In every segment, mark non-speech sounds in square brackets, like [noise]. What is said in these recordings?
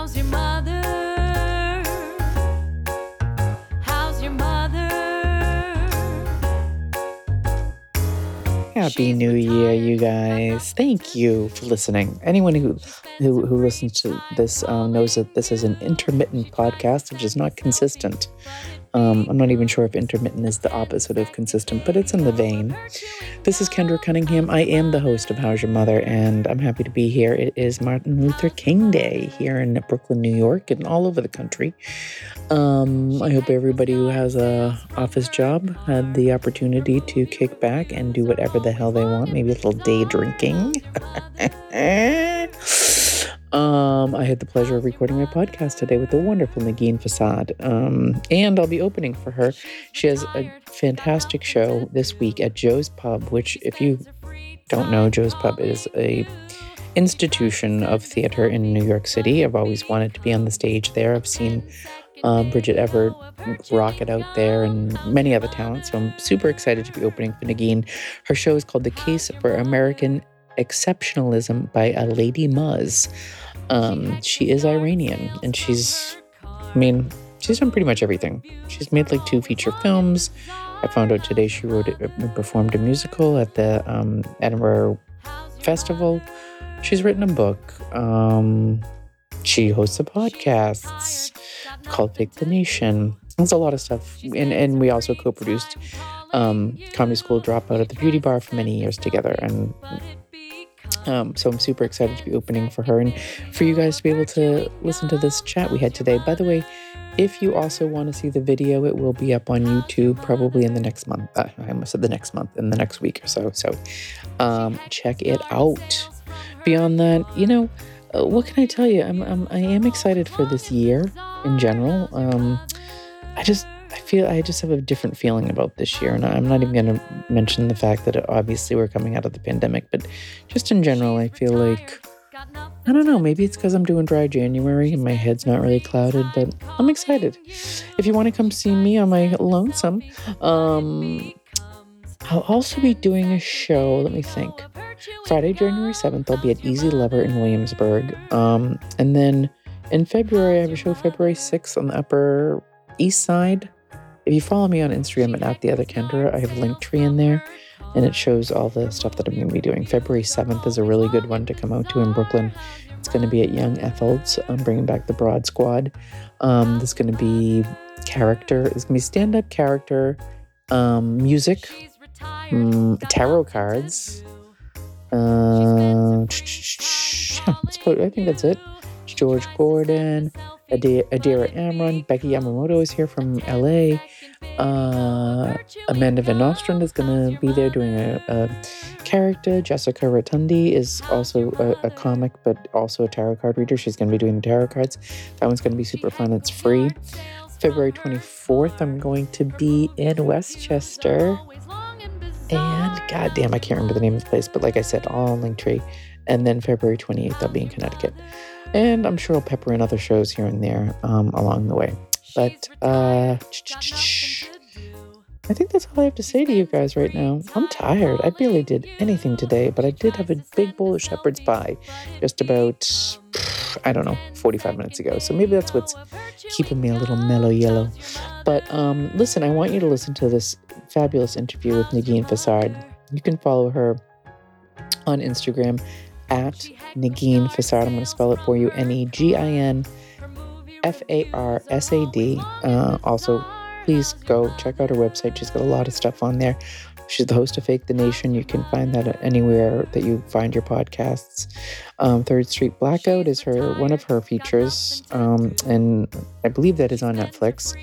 How's your mother? How's your mother? Happy New Year, you guys. Thank you for listening. Anyone who who, who listens to this um, knows that this is an intermittent podcast, which is not consistent. Um, I'm not even sure if intermittent is the opposite of consistent, but it's in the vein. This is Kendra Cunningham. I am the host of How's Your Mother, and I'm happy to be here. It is Martin Luther King Day here in Brooklyn, New York, and all over the country. Um, I hope everybody who has a office job had the opportunity to kick back and do whatever the hell they want. Maybe a little day drinking. [laughs] Um, I had the pleasure of recording my podcast today with the wonderful Negin Farsad. Um, and I'll be opening for her. She has a fantastic show this week at Joe's Pub, which, if you don't know, Joe's Pub is a institution of theater in New York City. I've always wanted to be on the stage there. I've seen uh, Bridget Everett rock it out there and many other talents. So I'm super excited to be opening for Negin. Her show is called The Case for American Exceptionalism by a Lady Muzz. Um, she is Iranian and she's, I mean, she's done pretty much everything. She's made like two feature films. I found out today she wrote it, uh, performed a musical at the um, Edinburgh Festival. She's written a book. Um, she hosts a podcast called Fake the Nation. There's a lot of stuff. And, and we also co produced um, Comedy School Dropout at the Beauty Bar for many years together. And um, so I'm super excited to be opening for her and for you guys to be able to listen to this chat we had today. By the way, if you also want to see the video, it will be up on YouTube probably in the next month. Uh, I almost said the next month, in the next week or so. So um, check it out. Beyond that, you know, uh, what can I tell you? I'm, I'm I am excited for this year in general. Um, I just I feel I just have a different feeling about this year, and I'm not even going to mention the fact that obviously we're coming out of the pandemic, but just in general, I feel like I don't know. Maybe it's because I'm doing dry January and my head's not really clouded, but I'm excited. If you want to come see me on my lonesome, um, I'll also be doing a show. Let me think. Friday, January 7th, I'll be at Easy Lover in Williamsburg. Um, and then in February, I have a show February 6th on the Upper East Side. If you follow me on Instagram at, at the other Kendra, I have a link tree in there and it shows all the stuff that I'm going to be doing. February 7th is a really good one to come out to in Brooklyn. It's going to be at Young Ethel's. I'm bringing back the Broad Squad. Um, there's going to be character. It's going to be stand up character, um, music, um, tarot cards. Uh, I think that's it. George Gordon, Adira Amram, Becky Yamamoto is here from LA. Uh, Amanda Van Nostrand is going to be there doing a, a, character. Jessica Rotundi is also a, a, comic, but also a tarot card reader. She's going to be doing the tarot cards. That one's going to be super fun. It's free. February 24th, I'm going to be in Westchester. And goddamn, I can't remember the name of the place, but like I said, all on Linktree. And then February 28th, I'll be in Connecticut. And I'm sure I'll pepper in other shows here and there um, along the way. But uh, I think that's all I have to say to you guys right now. I'm tired. I barely did anything today, but I did have a big bowl of shepherd's pie just about, I don't know, 45 minutes ago. So maybe that's what's keeping me a little mellow yellow. But um, listen, I want you to listen to this fabulous interview with Negin Farsad. You can follow her on Instagram at Negin Farsad. I'm going to spell it for you N E G I N F A R S A D. Uh, also, please go check out her website. She's got a lot of stuff on there. She's the host of Fake the Nation. You can find that anywhere that you find your podcasts. Um, Third Street Blackout is her one of her features, um, and I believe that is on Netflix.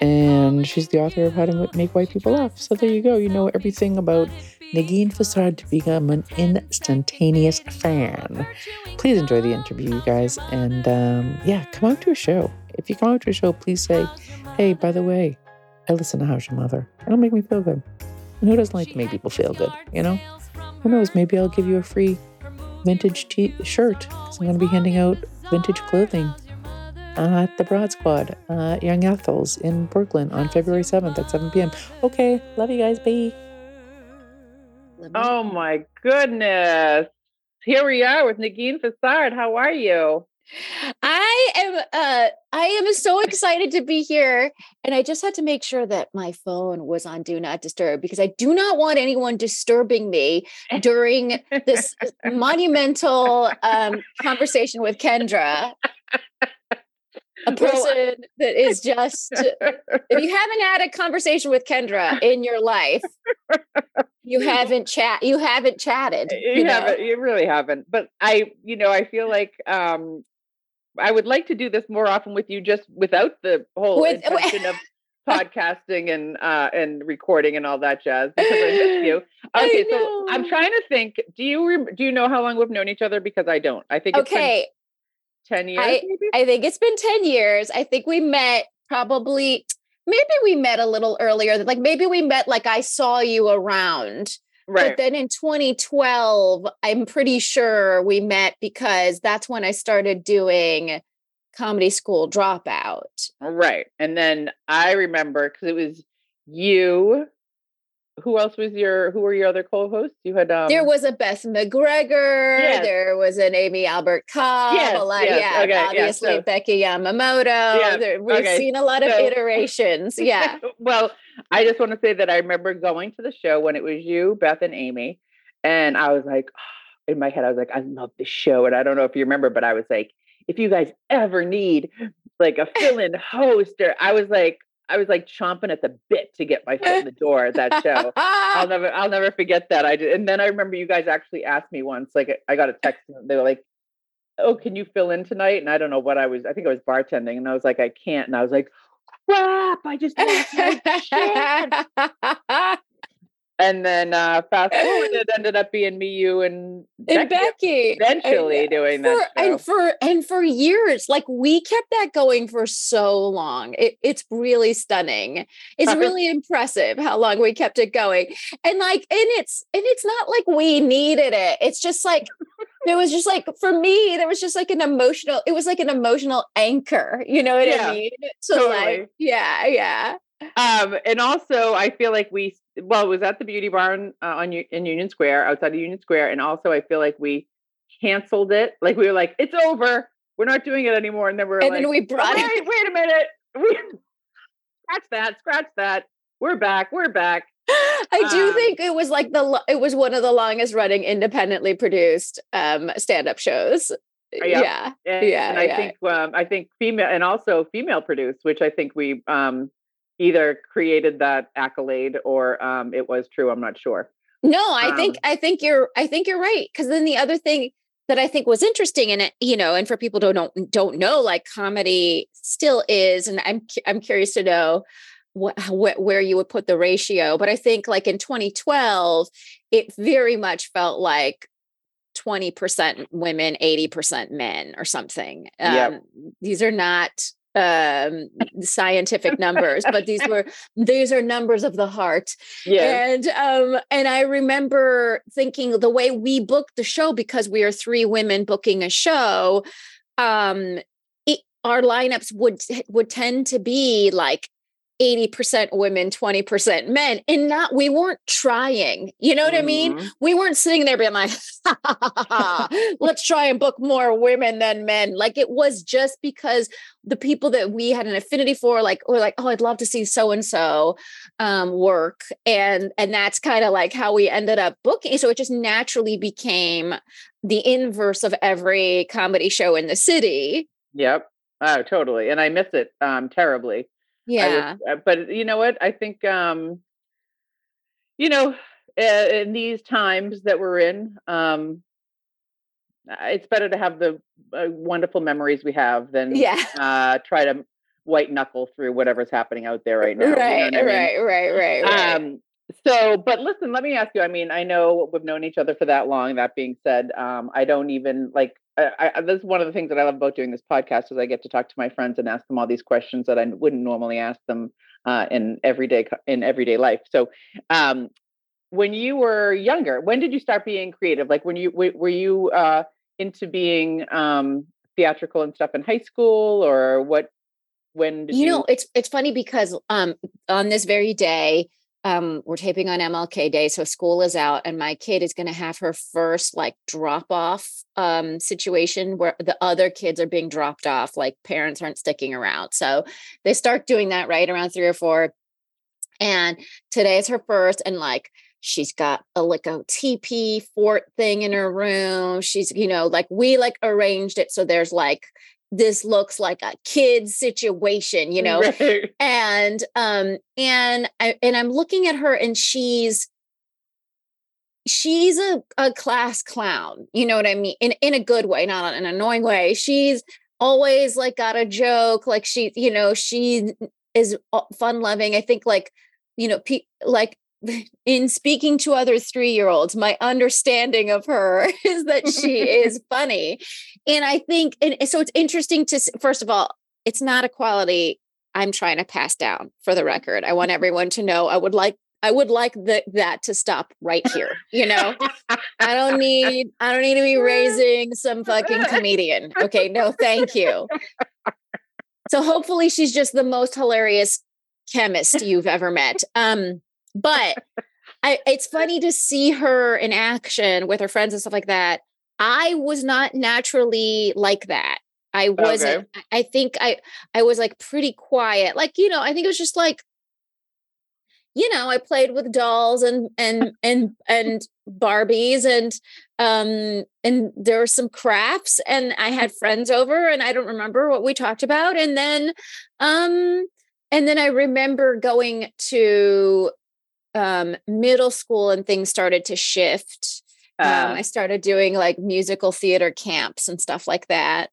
And she's the author of How to Make White People Laugh. So there you go. You know everything about Negin Farsad to become an instantaneous fan. Please enjoy the interview, you guys. And um, yeah, come out to a show. If you come out to a show, please say, hey, by the way, I listen to How's Your Mother. It'll make me feel good. And who doesn't like to make people feel good, you know? Who knows? Maybe I'll give you a free vintage t- shirt because I'm going to be handing out vintage clothing uh, at the Broad Squad, uh, Young Ethel's in Brooklyn on February 7th at 7 p.m. Okay, love you guys. Bye. Oh my goodness. Here we are with Negin Farsad. How are you? I am uh I am so excited to be here and I just had to make sure that my phone was on do not disturb because I do not want anyone disturbing me during this monumental um conversation with Kendra. A person that is just if you haven't had a conversation with Kendra in your life, you haven't chat you haven't chatted. you, You, know? haven't you really haven't but i you know i feel like um i would like to do this more often with you just without the whole With- [laughs] intention of podcasting and uh and recording and all that jazz because i miss you [laughs] okay so i'm trying to think do you rem- do you know how long we've known each other because i don't i think it's Okay, been 10 years I- maybe I think it's been 10 years. I think we met probably, maybe we met a little earlier. Like maybe we met like I saw you around. But then in 2012, I'm pretty sure we met because that's when I started doing comedy school dropout. right and then i remember because it was you who else was your who were your other co-hosts you had um there was a Beth McGregor, Yes. there was an Amy Albert Cobb, Yes, a lot, yes, yeah, okay, yeah, obviously so- Becky Yamamoto. Yeah, There- we've okay, seen a lot of iterations. Yeah. [laughs] well, I just want to say that I remember going to the show when it was you, Beth, and Amy, and I was like, [sighs] in my head, I was like, I love this show, and I don't know if you remember, but I was like, if you guys ever need like a fill-in [laughs] host, or I was like, I was like chomping at the bit to get my foot in the door at that show. I'll never, I'll never forget that. I did, and then I remember you guys actually asked me once, like I got a text, and they were like, "Oh, can you fill in tonight?" And I don't know what I was. I think I was bartending, and I was like, "I can't," and I was like, "Crap! I just lost my chance." And then uh, fast forward, [laughs] it ended up being me, you, and and Becky eventually and, doing for, that show. and for and for years like we kept that going for so long it, it's really stunning it's [laughs] really impressive how long we kept it going and like and it's and it's not like we needed it it's just like there was just like for me there was just like an emotional it was like an emotional anchor you know what Yeah, i mean? So totally. like yeah yeah. Um, and also, I feel like we well, it was at the Beauty Bar uh, on in Union Square, outside of Union Square, and also I feel like we canceled it. Like we were like, it's over, we're not doing it anymore, and then we we're and like, then we brought wait, it wait a minute, [laughs] we, scratch that, scratch that, we're back, we're back. I do Um, think it was like the it was one of the longest running independently produced um stand-up shows. yeah. Yeah. And, Yeah, and I yeah. think um, I think female and also female produced, which I think we um, either created that accolade or um, it was true. I'm not sure. No, I think Um, I think you're I think you're right because then the other thing that I think was interesting in it, you know, and for people who don't don't know, like comedy still is, and I'm I'm curious to know what wh- where you would put the ratio, but I think like in 2012, it very much felt like 20% women, 80% men or something. Yep. Um, these are not um [laughs] scientific numbers but these were these are numbers of the heart Yeah. and um and i remember thinking the way we booked the show because we are three women booking a show um it, our lineups would would tend to be like 80% women 20% men and not we weren't trying you know what i mean Mhm. we weren't sitting there being like [laughs] [laughs] let's try and book more women than men like it was just because the people that we had an affinity for like were like oh i'd love to see so and so um work and and that's kind of like how we ended up booking so it just naturally became the inverse of every comedy show in the city Yep. Oh, totally. And I miss it um, terribly. Yeah uh, but you know what? I think, um, you know, uh, in these times that we're in, um, it's better to have the uh, wonderful memories we have than yeah uh, try to white knuckle through whatever's happening out there right now. you know right, I mean? right right right right Um, so, but listen, let me ask you. I mean, I know we've known each other for that long. That being said, um, I don't even like. I, I, this is one of the things that I love about doing this podcast is I get to talk to my friends and ask them all these questions that I wouldn't normally ask them uh, in everyday in everyday life. So, um, when you were younger, when did you start being creative? Like when you were you uh, into being um, theatrical and stuff in high school, or what? When did you you? know it's it's funny because um on this very day um, we're taping on MLK Day, so school is out, and my kid is going to have her first like drop off um, situation where the other kids are being dropped off, like parents aren't sticking around. So they start doing that right around three or four. And today is her first, and like she's got a like a TP fort thing in her room. She's, you know, like we like arranged it so there's like this looks like a kid situation, you know. Right. [laughs] And um and I and I'm looking at her and she's she's a, a class clown, you know what I mean? In in a good way, not an annoying way. She's always like got a joke, like she, you know, she is fun loving. I think like, you know, pe- like in speaking to other three year olds, my understanding of her [laughs] is that she is [laughs] funny. And I think, and so it's interesting to, first of all, it's not a quality I'm trying to pass down for the record. I want everyone to know I would like I would like the, that to stop right here. You know, I don't need I don't need to be [laughs] raising some fucking comedian. Okay, no, thank you. So hopefully she's just the most hilarious chemist you've ever met. Um, but I, it's funny to see her in action with her friends and stuff like that. I was not naturally like that. I wasn't. Okay. I think I I was like pretty quiet. Like you know, I think it was just like, you know, I played with dolls and and and and Barbies and um and there were some crafts and I had friends over and I don't remember what we talked about and then um and then I remember going to um, middle school and things started to shift. Uh, um, I started doing like musical theater camps and stuff like that.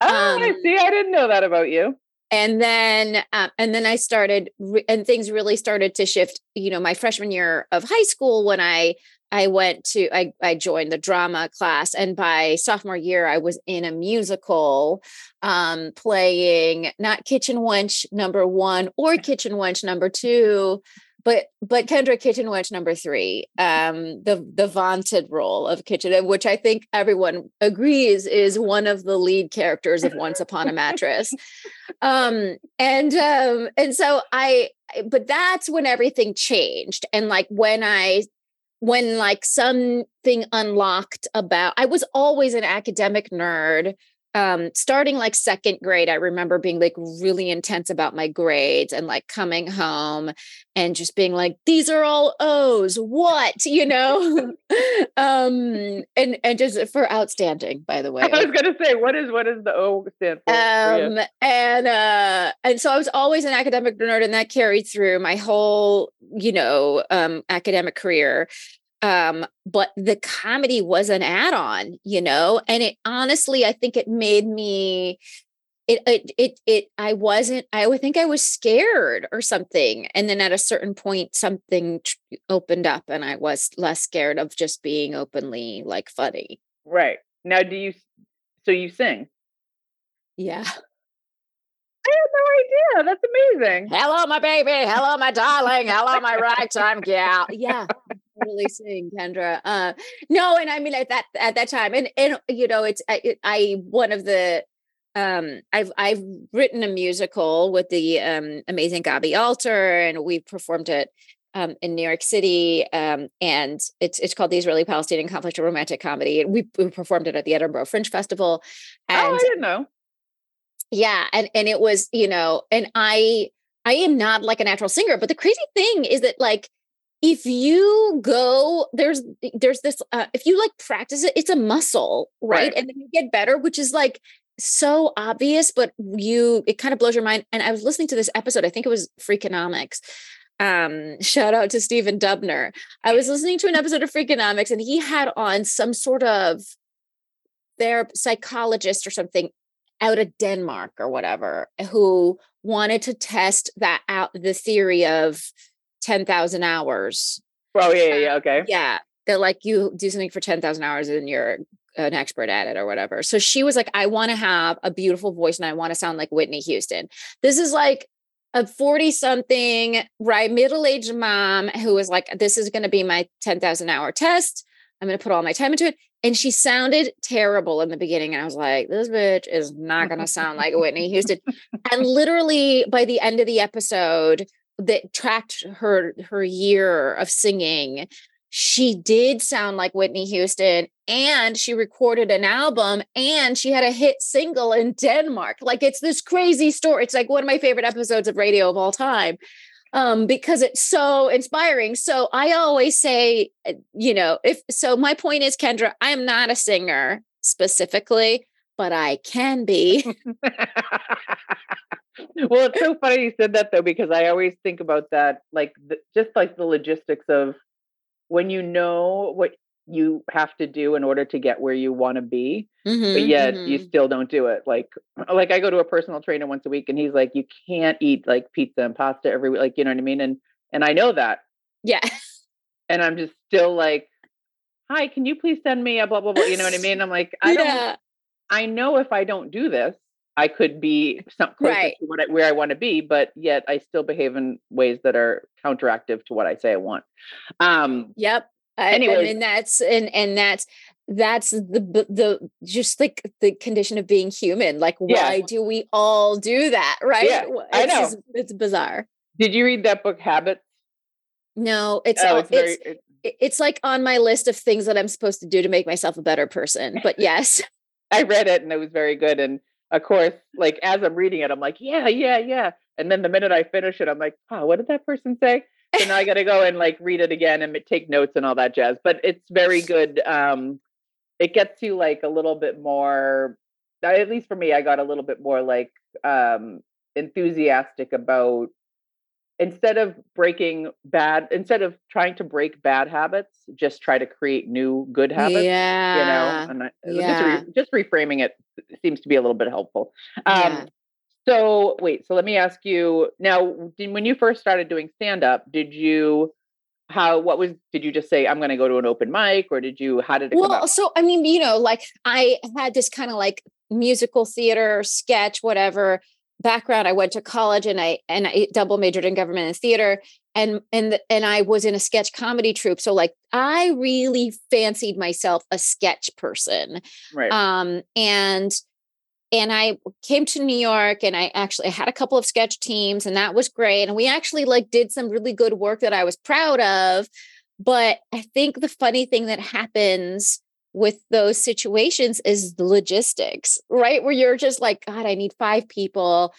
Oh, um, I see. I didn't know that about you. And then, um, and then I started, re- and things really started to shift. You know, my freshman year of high school, when I I went to I I joined the drama class, and by sophomore year, I was in a musical, um, playing not Kitchen Wench number one or Kitchen Wench number two, but but Kendra Kitchen Witch number three, um, the the vaunted role of Kitchen, which I think everyone agrees is one of the lead characters of Once Upon a Mattress, um, and um, and so I, but that's when everything changed, and like when I when like something unlocked about i was always an academic nerd um, starting like second grade, I remember being like really intense about my grades and like coming home and just being like, these are all O's. What, you know? [laughs] [laughs] um, and and just for outstanding, by the way. I was gonna say, what is what is the O stand for? Um, and uh, and so I was always an academic nerd, and that carried through my whole, you know, um, academic career um but the comedy was an add-on you know and it honestly i think it made me it it it, it i wasn't i would think i was scared or something and then at a certain point something opened up and i was less scared of just being openly like funny right now do you so you sing yeah I had no idea. That's amazing. Hello, my baby. Hello, my darling. Hello, my [laughs] ragtime gal. Yeah, really sing, Kendra. Uh, no, and I mean at that at that time, and and you know, it's I, I one of the um I've I've written a musical with the um amazing Gabi Alter, and we performed it um, in New York City, um, and it's it's called the Israeli Palestinian Conflict, a romantic comedy. And we, we performed it at the Edinburgh Fringe Festival. And, oh, I didn't know. Yeah, and and it was you know, and I I am not like a natural singer, but the crazy thing is that like if you go there's there's this uh, if you like practice it it's a muscle right? right. And then you get better which is like so obvious but you it kind of blows your mind. And i was listening to this episode i think it was freakonomics um shout out to stephen dubner. I was listening to an [laughs] episode of freakonomics and he had on some sort of their psychologist or something out of denmark or whatever who wanted to test that out the theory of 10,000 hours. Oh, yeah, uh, yeah, okay. Yeah. That like you do something for 10,000 hours and you're an expert at it or whatever. So she was like, I want to have a beautiful voice and I want to sound like Whitney Houston. This is like a 40 something, right, middle aged mom who was like, This is going to be my 10,000 hour test. I'm going to put all my time into it. And she sounded terrible in the beginning. And I was like, This bitch is not going to sound like Whitney Houston. and literally by the end of the episode, that tracked her her year of singing she did sound like Whitney Houston and she recorded an album and she had a hit single in Denmark. Like it's this crazy story. It's like one of my favorite episodes of radio of all time um, because it's so inspiring. So I always say, uh, you know, if so, my point is, Kendra, I am not a singer specifically, but I can be. [laughs] well, it's so funny you said that though, because I always think about that, like the, just like the logistics of when you know what you have to do in order to get where you want to be Mhm, but yet mhm. you still don't do it. Like [clears throat] like i go to a personal trainer once a week and he's like you can't eat like pizza and pasta every week like you know what i mean? And and i know that. Yeah. and i'm just still like hi can you please send me a blah blah blah you know what i [laughs] mean? I'm like i don't i know if i don't do this i could be some closer Right. to what I, where i want to be but yet i still behave in ways that are counteractive to what i say i want um Yep. I, Anyways. and that's and and that's that's the the just like the condition of being human. Like, Yeah. why do we all do that? Right? Yeah, Wh- I It's know. just- it's bizarre. did you read that book habits No, it's oh it's very it's it- it- it's like on my list of things that I'm supposed to do to make myself a better person. But [laughs] yes, I read it and it was very good. And of course, like as I'm reading it, I'm like, yeah, yeah, yeah. And then the minute I finish it, I'm like, oh, what did that person say? So now I got to go and like read it again and take notes and all that jazz. But it's very good. Um, it gets you like a little bit more. At least for me, I got a little bit more like um, enthusiastic about instead of breaking bad, instead of trying to break bad habits, just try to create new good habits yeah, you know and I, yeah. just, re, just reframing it seems to be a little bit helpful um Yeah. so wait so let me ask you now when you first started doing stand up did you how what was did you just say i'm going to go to an open mic or did you how did it Well, so I mean, you know, like I had this kind of like musical theater sketch, whatever background. I went to college and I and I double majored in government and theater, and and and I was in a sketch comedy troupe. So like I really fancied myself a sketch person. right Um, and and I came to New York and I actually I had a couple of sketch teams and that was great. And we actually like did some really good work that I was proud of. But I think the funny thing that happens with those situations is the logistics, right? Where you're just like, God, I need five people,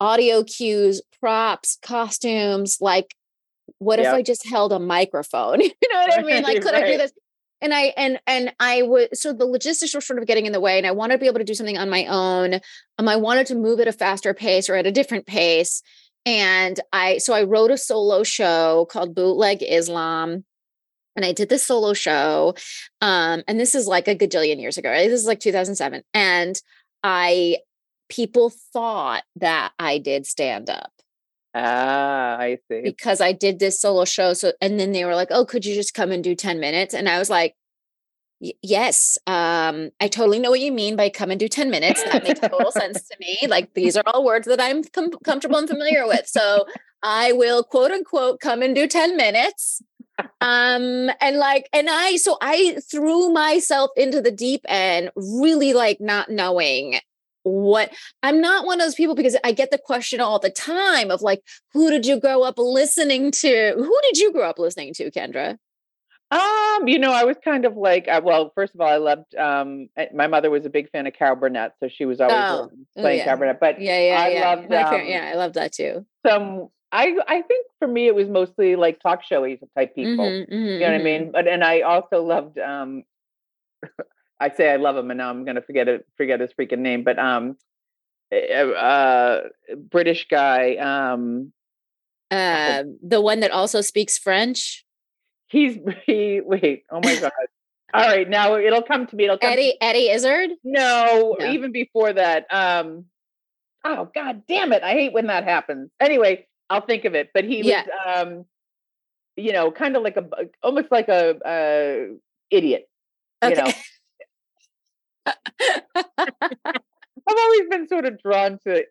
audio cues, props, costumes. Like, what if I just held a microphone? [laughs] you know what I mean? Like, could I do this? and I and and I would so the logistics were sort of getting in the way, and I wanted to be able to do something on my own. Um, I wanted to move at a faster pace or at a different pace, and I so I wrote a solo show called Bootleg Islam, and I did this solo show, um, and this is like a gajillion years ago. Right? This is like 2007, and I people thought that I did stand up ah i see because I did this solo show. So, and then they were like, "Oh, could you just come and do ten minutes?" And I was like, "Yes, um, I totally know what you mean by come and do ten minutes. That makes total sense to me. Like these are all words that I'm com- comfortable and familiar with. So I will quote unquote come and do ten minutes." Um and like and i so i threw myself into the deep end really like not knowing what i'm not one of those people because i get the question all the time of like who did you grow up listening to who did you grow up listening to kendra Um, you know, I was kind of like, uh, well, first of all, I loved. Um, uh, my mother was a big fan of Carol Burnett, so she was always Oh, oh, playing yeah. Carol Burnett. But yeah yeah I yeah loved, um, yeah i love that too some, I, I think for me, it was mostly like talk showy type people. Mhm, mhm, You know what I mhm. mean? But and I also loved. Um, [laughs] I say I love him, and now I'm gonna forget it. Forget his freaking name. But um, uh, uh, British guy. Um, uh the one that also speaks french he's [laughs] he. Wait. Oh my god. All right, now it'll come to me. It'll come. to eddie eddie izzard No, No. even before that. Um oh god damn it. I hate when that happens. Anyway, I'll think of it. But he Yeah. was um you know, kind of like a almost like a uh idiot. You Okay. know. [laughs] I've always been sort of drawn to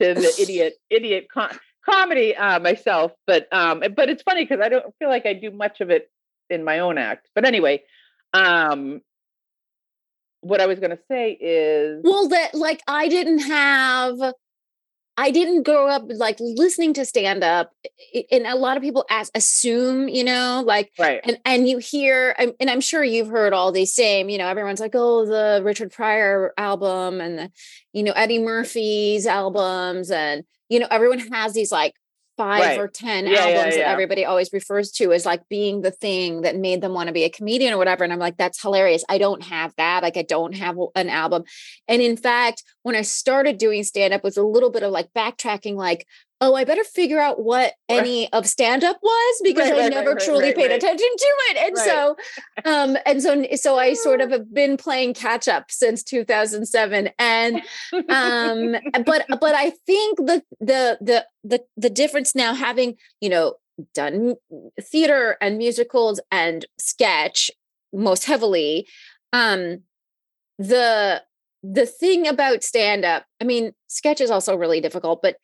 to the idiot idiot com- comedy uh myself, but um but it's funny cuz I don't feel like I do much of it in my own act. But anyway, um what I was going to say is well that like i didn't have I didn't grow up like listening to stand up, and a lot of people ask, assume, you know, like, right. and and you hear, and and I'm sure you've heard all these same, you know, everyone's like, oh, the Richard Pryor album and the, you know, Eddie Murphy's albums, and you know, everyone has these like five Right. or ten Yeah, yeah, albums that everybody always refers to as like being the thing that made them want to be a comedian or whatever. And I'm like, that's hilarious. I don't have that. Like, I don't have an album. And in fact, when I started doing stand up, was a little bit of like backtracking, like, oh, I better figure out what any of stand up was [laughs] because Right, I right, never right, truly paid attention to it. And so, um, and so, so I sort of have been playing catch up since 2007. And um but [laughs] but i think the the the the the difference now having you know done theater and musicals and sketch most heavily um the the thing about stand up i mean sketch is also really difficult but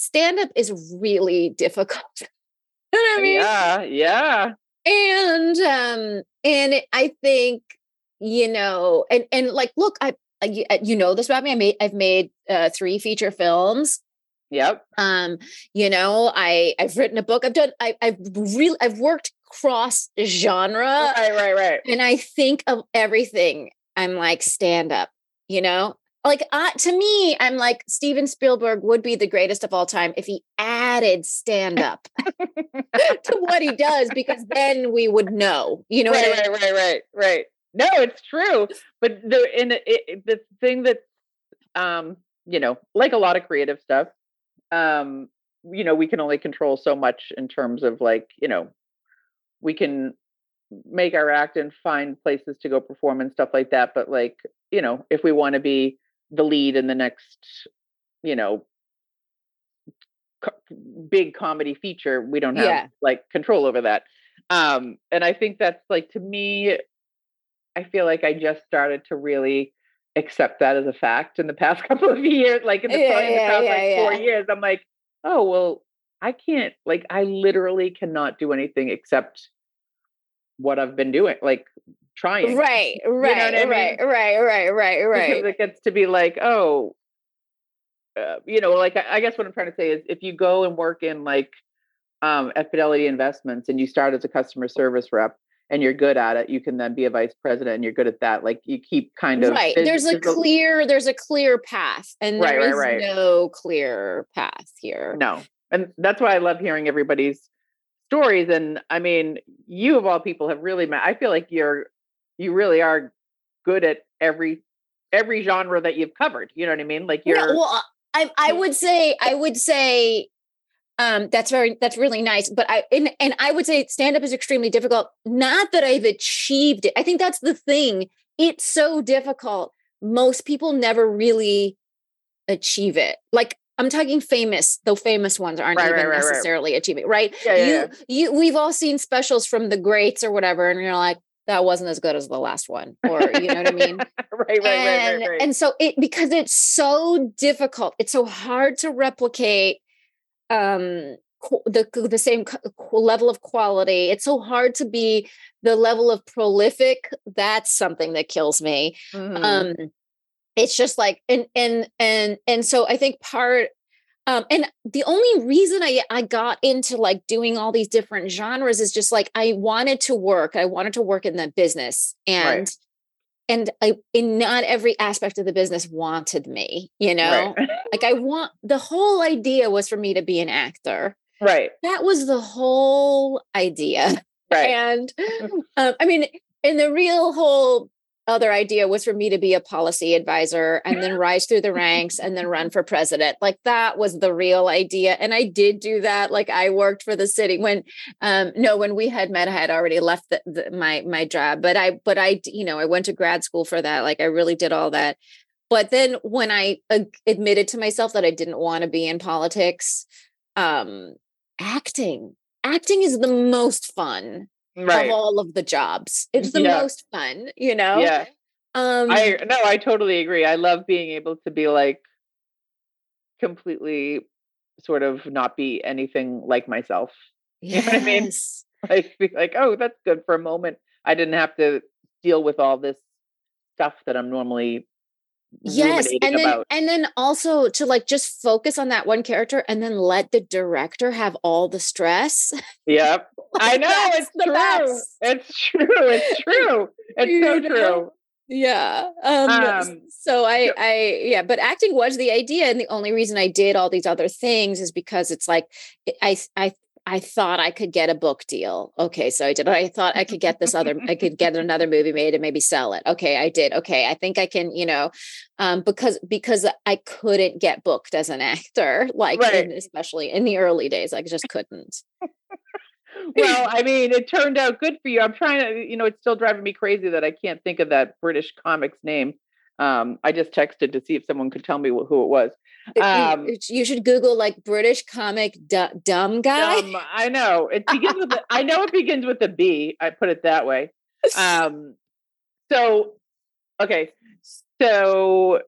stand up is really difficult [laughs] you know what i mean yeah, yeah. and um and i think you know and and like look i you, uh, you know this about me i made i've made uh three feature films Yep. um you know i i've written a book i've done I, i've really i've worked cross genre right, right, right. and i think of everything i'm like stand up you know like uh, to me i'm like steven spielberg would be the greatest of all time if he added stand [laughs] up [laughs] to what he does because then we would know you know what I right, mean? right, right, right, right. No, it's true. But the in it, it, the thing that um, you know, like a lot of creative stuff, um, you know, we can only control so much in terms of like, you know, we can make our act and find places to go perform and stuff like that. But like, you know, if we want to be the lead in the next, you know, co- big comedy feature, we don't have Yeah. like control over that. Um, and I think that's like to me, I feel like I just started to really accept that as a fact in the past [laughs] couple of years. Like in the, Yeah, in the past yeah, like four years, I'm like, oh well, I can't like I literally cannot do anything except what I've been doing, like trying. right [laughs] know right what I mean? right right right right Because right it gets to be like, oh, uh, you know, like I, I guess what I'm trying to say is if you go and work in like um, at Fidelity Investments and you start as a customer service rep and you're good at it, you can then be a vice president and you're good at that. Like you keep kind of right there's- a clear there's a clear path and Right, there right, is right. no clear path here no, and that's why I love hearing everybody's stories. And I mean, you of all people have really met. I feel like you're you really are good at every every genre that you've covered. You know what I mean? Like you're Yeah, well, I I would say I would say um that's very that's really nice, but I and, and I would say stand up is extremely difficult. Not that I've achieved it. I think that's the thing. It's so difficult. Most people never really achieve it. Like I'm talking famous, though famous ones aren't Right, even right, right, right. necessarily achieving, right? Yeah, yeah, you yeah. you we've all seen specials from the greats or whatever, and you're like, that wasn't as good as the last one. Or you know what I mean? [laughs] right, right, and, right, right, right. and so it because it's so difficult it's so hard to replicate um the the same level of quality it's so hard to be the level of prolific that's something that kills me Mhm. um it's just like and and and and so i think part um and the only reason i i got into like doing all these different genres is just like i wanted to work i wanted to work in the business and and i in not every aspect of the business wanted me you know? Right. like i want the whole idea was for me to be an actor. Right, that was the whole idea. Right. and [laughs] um, I mean, in the real whole other idea was for me to be a policy advisor and then [laughs] rise through the ranks and then run for president. Like that was the real idea. And I did do that. Like I worked for the city when, um, no, when we had met, I had already left the, the, my, my job, but I, but I, you know, I went to grad school for that. Like I really did all that. But then when I uh, admitted to myself that I didn't want to be in politics, um, acting, acting is the most fun right. of all of the jobs. It's the Yeah. most fun, you know? Yeah. Um I no, I totally agree. I love being able to be like completely sort of not be anything like myself. [laughs] You know what I mean? yes. Like be like, oh, that's good for a moment. I didn't have to deal with all this stuff that I'm normally yes and then about. and then also to like just focus on that one character and then let the director have all the stress [laughs] Yep. [laughs] I know it's the true. best. It's true. It's true. [laughs] It's You so know? true. yeah um, Um, so i yeah. i yeah but acting was the idea and the only reason i did all these other things is because it's like i i I thought I could get a book deal. Okay, so I did. I thought I could get this other, I could get another [laughs] movie made and maybe sell it. Okay, I did. Okay, I think I can, you know, um, because because I couldn't get booked as an actor, like Right. in, especially in the early days, I just couldn't. Well, I mean, it turned out good for you. I'm trying to, you know, it's still driving me crazy that I can't think of that British comic's name. Um, I just texted to see if someone could tell me who it was. You- Um, you should Google like British comic du- dumb guy. Um, I know it begins with. A, [laughs] I know it begins with a B. I put it that way. [laughs] Um, so, okay. So,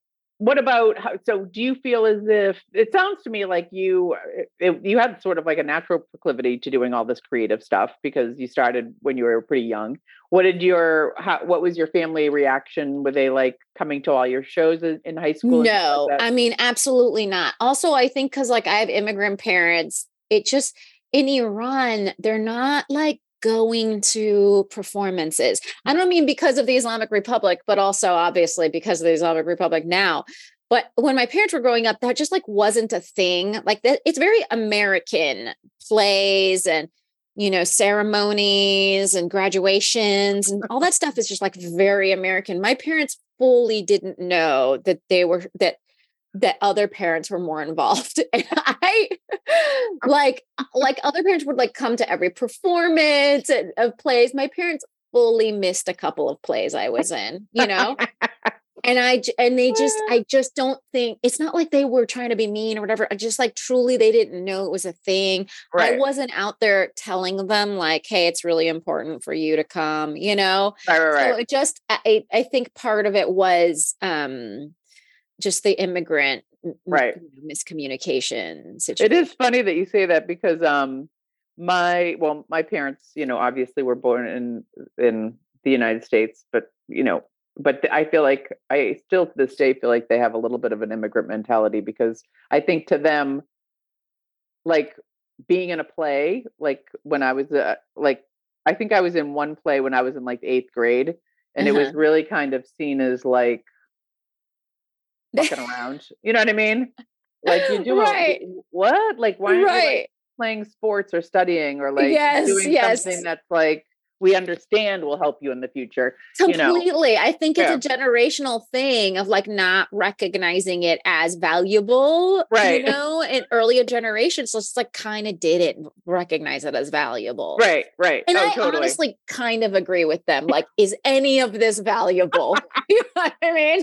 what about how? So, do you feel as if it sounds to me like you uh, it, you had sort of like a natural proclivity to doing all this creative stuff because you started when you were pretty young. What did your how, what was your family reaction? Were they like coming to all your shows in, high school? No, like? I mean, absolutely not. Also, I think because like I have immigrant parents, it just in Iran, they're not like going to performances. I don't mean because of the Islamic Republic, but also obviously because of the Islamic Republic now. But when my parents were growing up, that just like wasn't a thing. Like that, it's very American plays and you know ceremonies and graduations and all that stuff is just like very American. My parents fully didn't know that they were that that other parents were more involved [laughs] and i like like other parents would like come to every performance of plays. My parents fully missed a couple of plays i was in you know? And i and they just [laughs] i just don't think it's not like they were trying to be mean or whatever I just like truly they didn't know it was a thing. I right, wasn't out there telling them like hey it's really important for you to come you know? Right, right, right. so it just I I think part of it was um just the immigrant Right. miscommunication situation. is funny that you say that because um my well my parents you know obviously were born in in the United States but you know but I feel like I still to this day feel like they have a little bit of an immigrant mentality because I think to them like being in a play like when I was uh, like I think I was in one play when I was in like 8th grade and it was Uh-huh. really kind of seen as like fucking [laughs] around you know what I mean like you do Right. what like why aren't you like, playing sports or studying or like Yes, doing yes. something that's like we understand will help you in the future. you know. Completely. I think it's Yeah. a generational thing of like not recognizing it as valuable, Right. you know, in earlier generations. So it's like kind of didn't recognize it as valuable. Right, right. And oh, I totally. honestly kind of agree with them. [laughs] Like, is any of this valuable? [laughs] you know what I mean?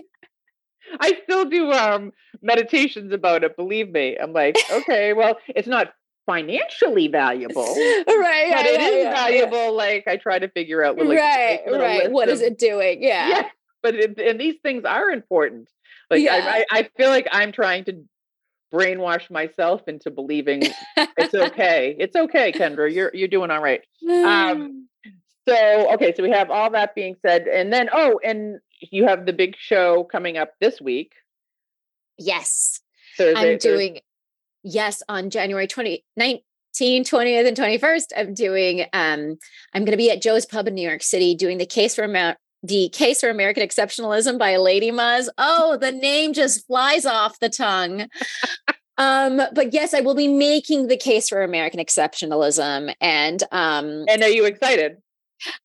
I still do um meditations about it, believe me. I'm like, okay, well, it's not financially valuable. right. Yeah, but it yeah, is yeah, yeah. valuable. Like I try to figure out like right, right. What is of- it doing? [laughs] Yeah. Yeah. But it, and these things are important. Like Yeah. I, I, I feel like I'm trying to brainwash myself into believing it's [laughs] okay. it's okay, Kendra. You're you're doing all right. Um, [sighs] So okay, so we have all that being said, and then oh, and you have the big show coming up this week. yes. Thursday, I'm Thursday- doing, yes, on January 20, 19, 20th, and 21st. I'm doing, um, I'm going to be at Joe's Pub in New York City doing the case for Amer- the case for American exceptionalism by Lady Muzz. Oh, the name just flies off the tongue. um, but yes, I will be making the case for American exceptionalism. And um, And are you excited?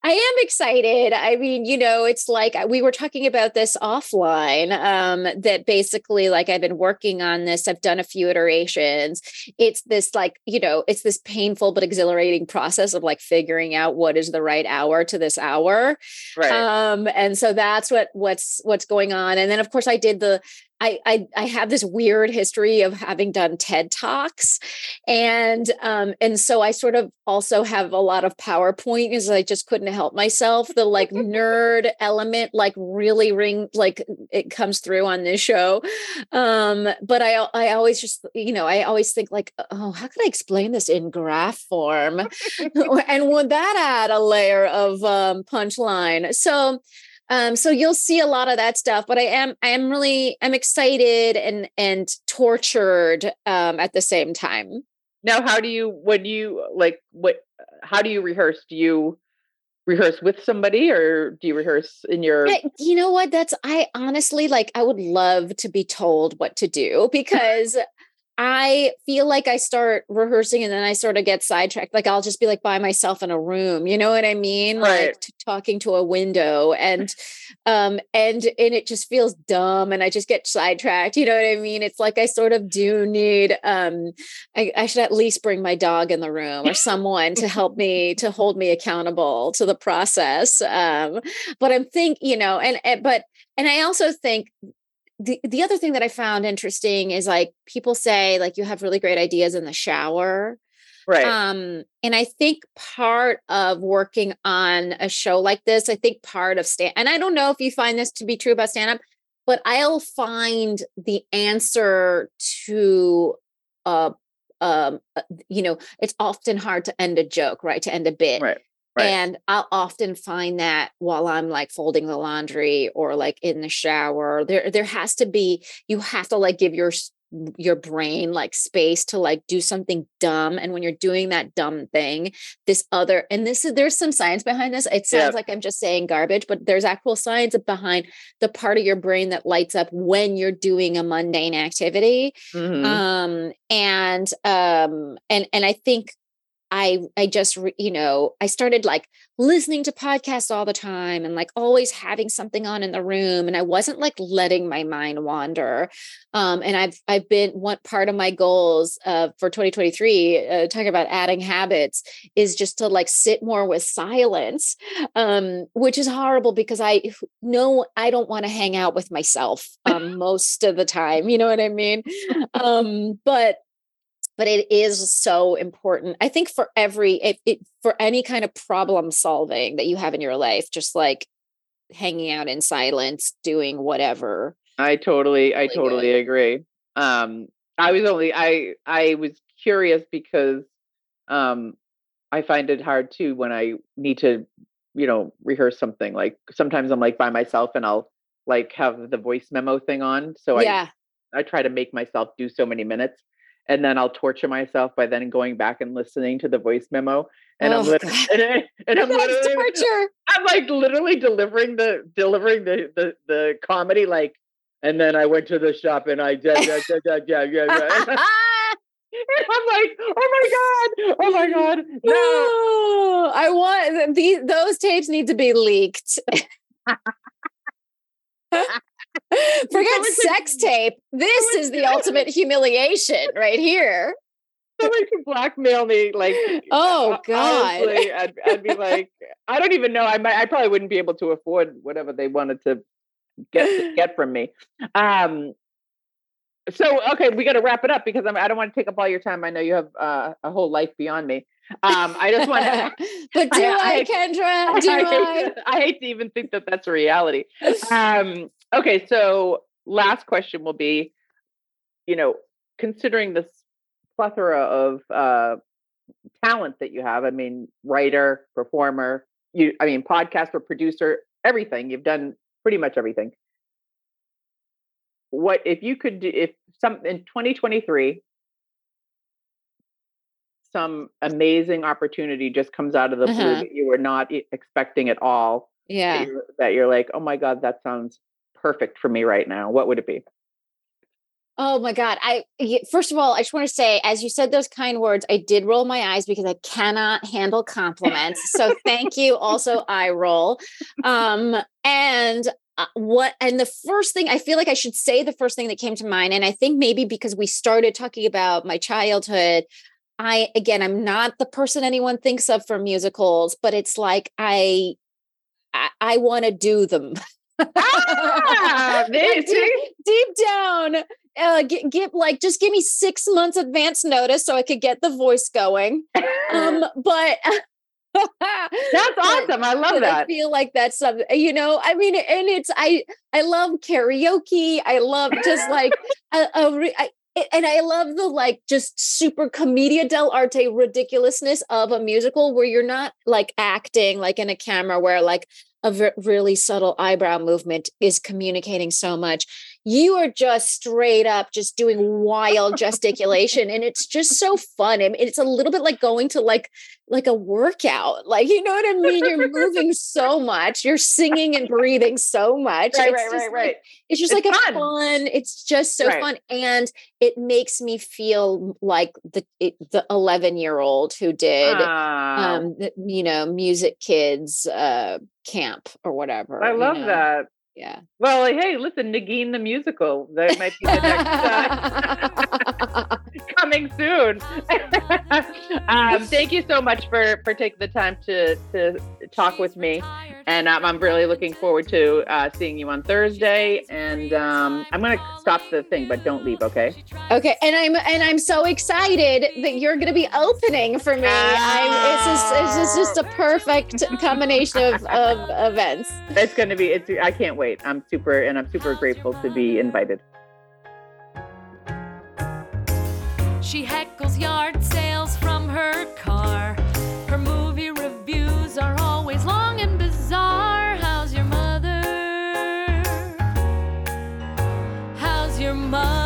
I am excited. I mean, you know, it's like uh, we were talking about this offline. Um, that basically, like, I've been working on this. I've done a few iterations. It's this, like, you know, it's this painful but exhilarating process of like figuring out what is the right hour to this hour. Right. Um, and so that's what what's what's going on. And then, of course, I did the. I, I I have this weird history of having done TED talks, and um and so I sort of also have a lot of PowerPoint because I just couldn't help myself. The like nerd element like really ring like it comes through on this show. Um, but I I always just you know I always think like oh how could I explain this in graph form, [laughs] and would that add a layer of um, punchline? So Um, so you'll see a lot of that stuff, but I am I am really I'm excited and and tortured um, at the same time. Now, how do you when you like what? How do you rehearse? Do you rehearse with somebody, or do you rehearse in your? You know what? That's I honestly like. I would love to be told what to do [laughs] because I feel like I start rehearsing and then I sort of get sidetracked. Like I'll just be like by myself in a room. You know what I mean? Right. Like t- talking to a window and um and and it just feels dumb and I just get sidetracked. You know what I mean? It's like I sort of do need um I, I should at least bring my dog in the room or someone to help me to hold me accountable to the process. Um, but I'm think, you know, and, and but and I also think the the other thing that I found interesting is like people say like you have really great ideas in the shower. right. Um, and I think part of working on a show like this, I think part of stand, and I don't know if you find this to be true about stand up, but I'll find the answer to, uh, um, you know, it's often hard to end a joke, right? To end a bit. right. Right. And I'll often find that while I'm like folding the laundry or like in the shower, there there has to be you have to like give your your brain like space to like do something dumb and when you're doing that dumb thing this other and this is there's some science behind this it sounds like i'm just saying garbage but there's actual science behind the part of your brain that lights up when you're doing a mundane activity Mhm. um and um and and i think i i just you know i started like listening to podcasts all the time and like always having something on in the room and i wasn't like letting my mind wander. Um and i've i've been one part of my goals uh for 2023 uh, talking about adding habits is just to like sit more with silence um which is horrible because i know i don't want to hang out with myself um [laughs] most of the time you know what i mean? Um but but it is so important i think for every it, it for any kind of problem solving that you have in your life just like hanging out in silence doing whatever I totally, I really totally agree. Um, I was only, I, I was curious because, um, I find it hard too when I need to, you know, rehearse something. Like sometimes I'm like by myself and I'll like have the voice memo thing on. So yeah I, I try to make myself do so many minutes, and then I'll torture myself by then going back and listening to the voice memo. And I'm Oh, [laughs] literally, and, I- [laughs] and I'm literally, torture I'm like literally delivering the delivering the the the comedy like, and then I went to the shop and I yeah yeah yeah yeah yeah yeah. I'm like, oh my god, oh my god, no. no i want these those tapes need to be leaked [laughs] [laughs] forget could- sex tape this is the [laughs] ultimate humiliation right here Someone could blackmail me like. [laughs] oh god honestly, I'd, I'd be like, I don't even know. I might, I probably wouldn't be able to afford whatever they wanted to get get from me. Um. So okay, we got to wrap it up because I'm, I don't want to take up all your time. I know you have uh, a whole life beyond me. Um, I just want to. but do I- I, I- Kendra? Do I, I? hate, I hate to even think that that's a reality. Um, okay, so last question will be, you know, considering this plethora of uh, talent that you have, I mean, writer, performer, you, I mean, podcaster, producer, everything. You've done pretty much everything. What if you could do if some in 2023 some amazing opportunity just comes out of the blue Uh-huh. that you were not expecting at all that Yeah. you're, that you're like, oh my God, that sounds perfect for me right now. What would it be? Oh my God. I, first of all, I just want to say, as you said those kind words, I did roll my eyes because I cannot handle compliments. so thank you. [laughs] Also, I roll. Um, and uh, what and the first thing I feel like I should say the first thing that came to mind, and I think maybe because we started talking about my childhood, I again I'm not the person anyone thinks of for musicals, but it's like I I, I want to do them. Ah, [laughs] deep, down, uh, gi- give like just give me six months advance notice so I could get the voice going. Um, [laughs] but That's [laughs] awesome. I love but I feel like that's something, you know, I mean, and it's, I, I love karaoke. I love just like, a, a re- I, and I love the like just super commedia dell'arte ridiculousness of a musical where you're not like acting like in a camera where like a really subtle eyebrow movement is communicating so much. You are just straight up just doing wild gesticulation and it's just so fun. I mean, it's a little bit like going to like like a workout. Like you know what I mean? You're moving [laughs] so much. You're singing and breathing so much. Right, It's right, just right, like- right. it's just It's like a fun. fun. It's just so Right. fun, and it makes me feel like the it, the eleven year old who did Ah, um the, you know music kids uh camp or whatever. I you love know? that. Yeah. Well, hey, listen, Negin the musical. That might be the next uh, [laughs] [laughs] coming soon. [laughs] um, thank you so much for for taking the time to to talk with me, and um, I'm really looking forward to uh, seeing you on Thursday. And um, I'm gonna stop the thing, but don't leave, okay? okay, and I'm and I'm so excited that you're going to be opening for me. I'm, it's just it's just, just a perfect combination of, of events. It's gonna be. It's. I can't wait. I'm super, and I'm super grateful to be invited. She heckles yard sales from her car. Her movie reviews are always long and bizarre. How's your mother? How's your mother?